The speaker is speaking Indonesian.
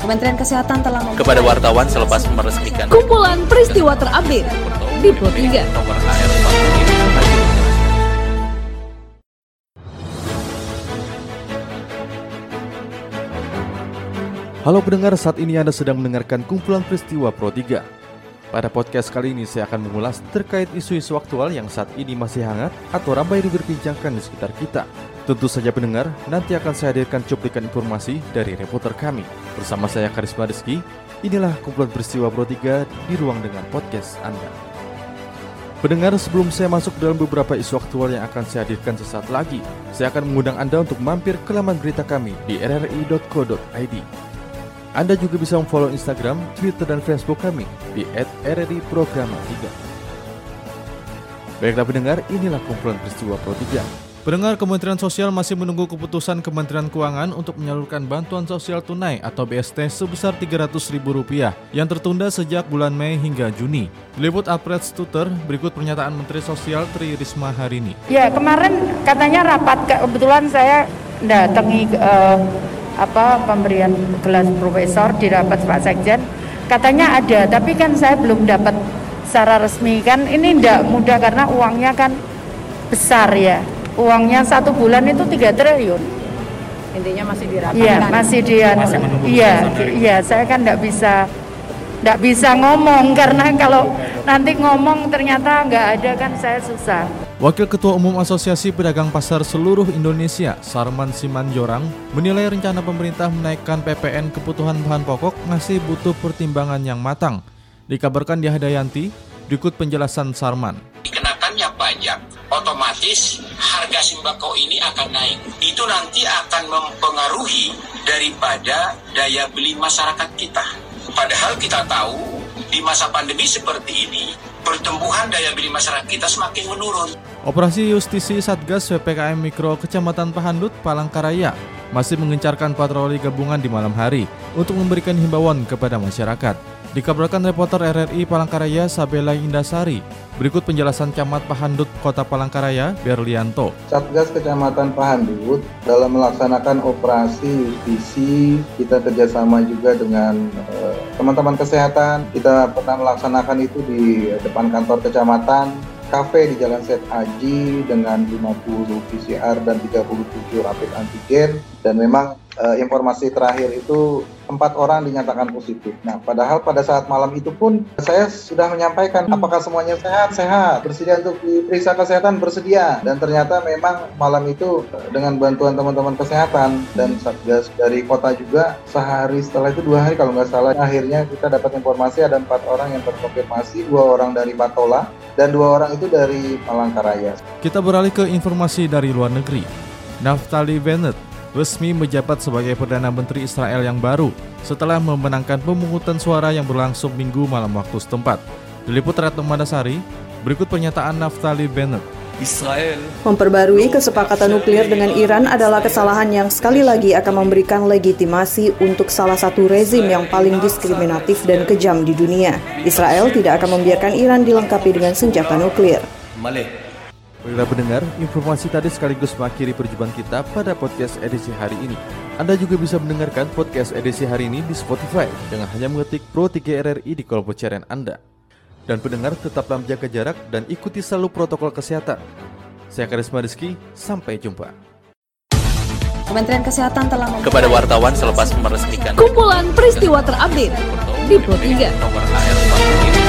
Kementerian Kesehatan telah kepada wartawan selepas meresmikan kumpulan peristiwa terupdate di Pro 3. Nomor AR Halo pendengar, saat ini Anda sedang mendengarkan kumpulan peristiwa Pro 3. Pada podcast kali ini saya akan mengulas terkait isu-isu aktual yang saat ini masih hangat atau ramai diperbincangkan di sekitar kita. Tentu saja pendengar, nanti akan saya hadirkan cuplikan informasi dari reporter kami. Bersama saya Karisma Rizky, inilah kumpulan peristiwa Pro 3 di ruang dengan podcast Anda. Pendengar, sebelum saya masuk dalam beberapa isu aktual yang akan saya hadirkan sesaat lagi, saya akan mengundang Anda untuk mampir ke laman berita kami di rri.co.id. Anda juga bisa memfollow Instagram, Twitter, dan Facebook kami di @rri_programa3. Baiklah pendengar, inilah kumpulan peristiwa Pro 3. Pendengar Kementerian Sosial masih menunggu keputusan Kementerian Keuangan untuk menyalurkan bantuan sosial tunai atau BST sebesar Rp300.000 yang tertunda sejak bulan Mei hingga Juni. Diliput Alfred Stuter, berikut pernyataan Menteri Sosial Tri Risma hari ini. Ya, kemarin katanya rapat, kebetulan saya datangi uh, apa pemberian gelas profesor di rapat Pak Sekjen. Katanya ada, tapi kan saya belum dapat secara resmi. Kan ini tidak mudah karena uangnya kan besar ya. Uangnya satu bulan itu tiga triliun. Intinya masih dirapatkan iya masih dia iya iya saya kan tidak bisa tidak bisa ngomong karena kalau nanti ngomong ternyata nggak ada kan saya susah Wakil Ketua Umum Asosiasi Pedagang Pasar Seluruh Indonesia, Sarman Simanjorang, menilai rencana pemerintah menaikkan PPN kebutuhan bahan pokok masih butuh pertimbangan yang matang. Dikabarkan di Hadayanti, berikut penjelasan Sarman. Dikenakannya pajak otomatis harga sembako ini akan naik. Itu nanti akan mempengaruhi daripada daya beli masyarakat kita. Padahal kita tahu di masa pandemi seperti ini, pertumbuhan daya beli masyarakat kita semakin menurun. Operasi Justisi Satgas PPKM Mikro Kecamatan Pahandut, Palangkaraya masih mengencarkan patroli gabungan di malam hari untuk memberikan himbauan kepada masyarakat. Dikabarkan reporter RRI Palangkaraya Sabela Indasari. Berikut penjelasan Camat Pahandut Kota Palangkaraya, Berlianto. Satgas Kecamatan Pahandut dalam melaksanakan operasi justisi, kita kerjasama juga dengan eh, teman-teman kesehatan. Kita pernah melaksanakan itu di depan kantor kecamatan, kafe di Jalan Set Aji dengan 50 PCR dan 37 rapid antigen dan memang uh, informasi terakhir itu empat orang dinyatakan positif. Nah, padahal pada saat malam itu pun saya sudah menyampaikan hmm. apakah semuanya sehat, sehat, bersedia untuk diperiksa kesehatan, bersedia. Dan ternyata memang malam itu eh, dengan bantuan teman-teman kesehatan dan satgas dari kota juga sehari setelah itu dua hari kalau nggak salah akhirnya kita dapat informasi ada empat orang yang terkonfirmasi, dua orang dari Batola dan dua orang itu dari Palangkaraya. Kita beralih ke informasi dari luar negeri. Naftali Bennett resmi menjabat sebagai Perdana Menteri Israel yang baru setelah memenangkan pemungutan suara yang berlangsung minggu malam waktu setempat. Diliput Retno Madasari, berikut pernyataan Naftali Bennett. Israel memperbarui kesepakatan nuklir dengan Iran adalah kesalahan yang sekali lagi akan memberikan legitimasi untuk salah satu rezim yang paling diskriminatif dan kejam di dunia. Israel tidak akan membiarkan Iran dilengkapi dengan senjata nuklir. Baiklah pendengar, informasi tadi sekaligus mengakhiri perjumpaan kita pada podcast edisi hari ini. Anda juga bisa mendengarkan podcast edisi hari ini di Spotify dengan hanya mengetik Pro 3 RRI di kolom pencarian Anda. Dan pendengar tetaplah menjaga jarak dan ikuti selalu protokol kesehatan. Saya Karisma Rizky, sampai jumpa. Kementerian Kesehatan telah kepada wartawan selepas meresmikan kumpulan peristiwa terupdate di Pro 3. Nomor AR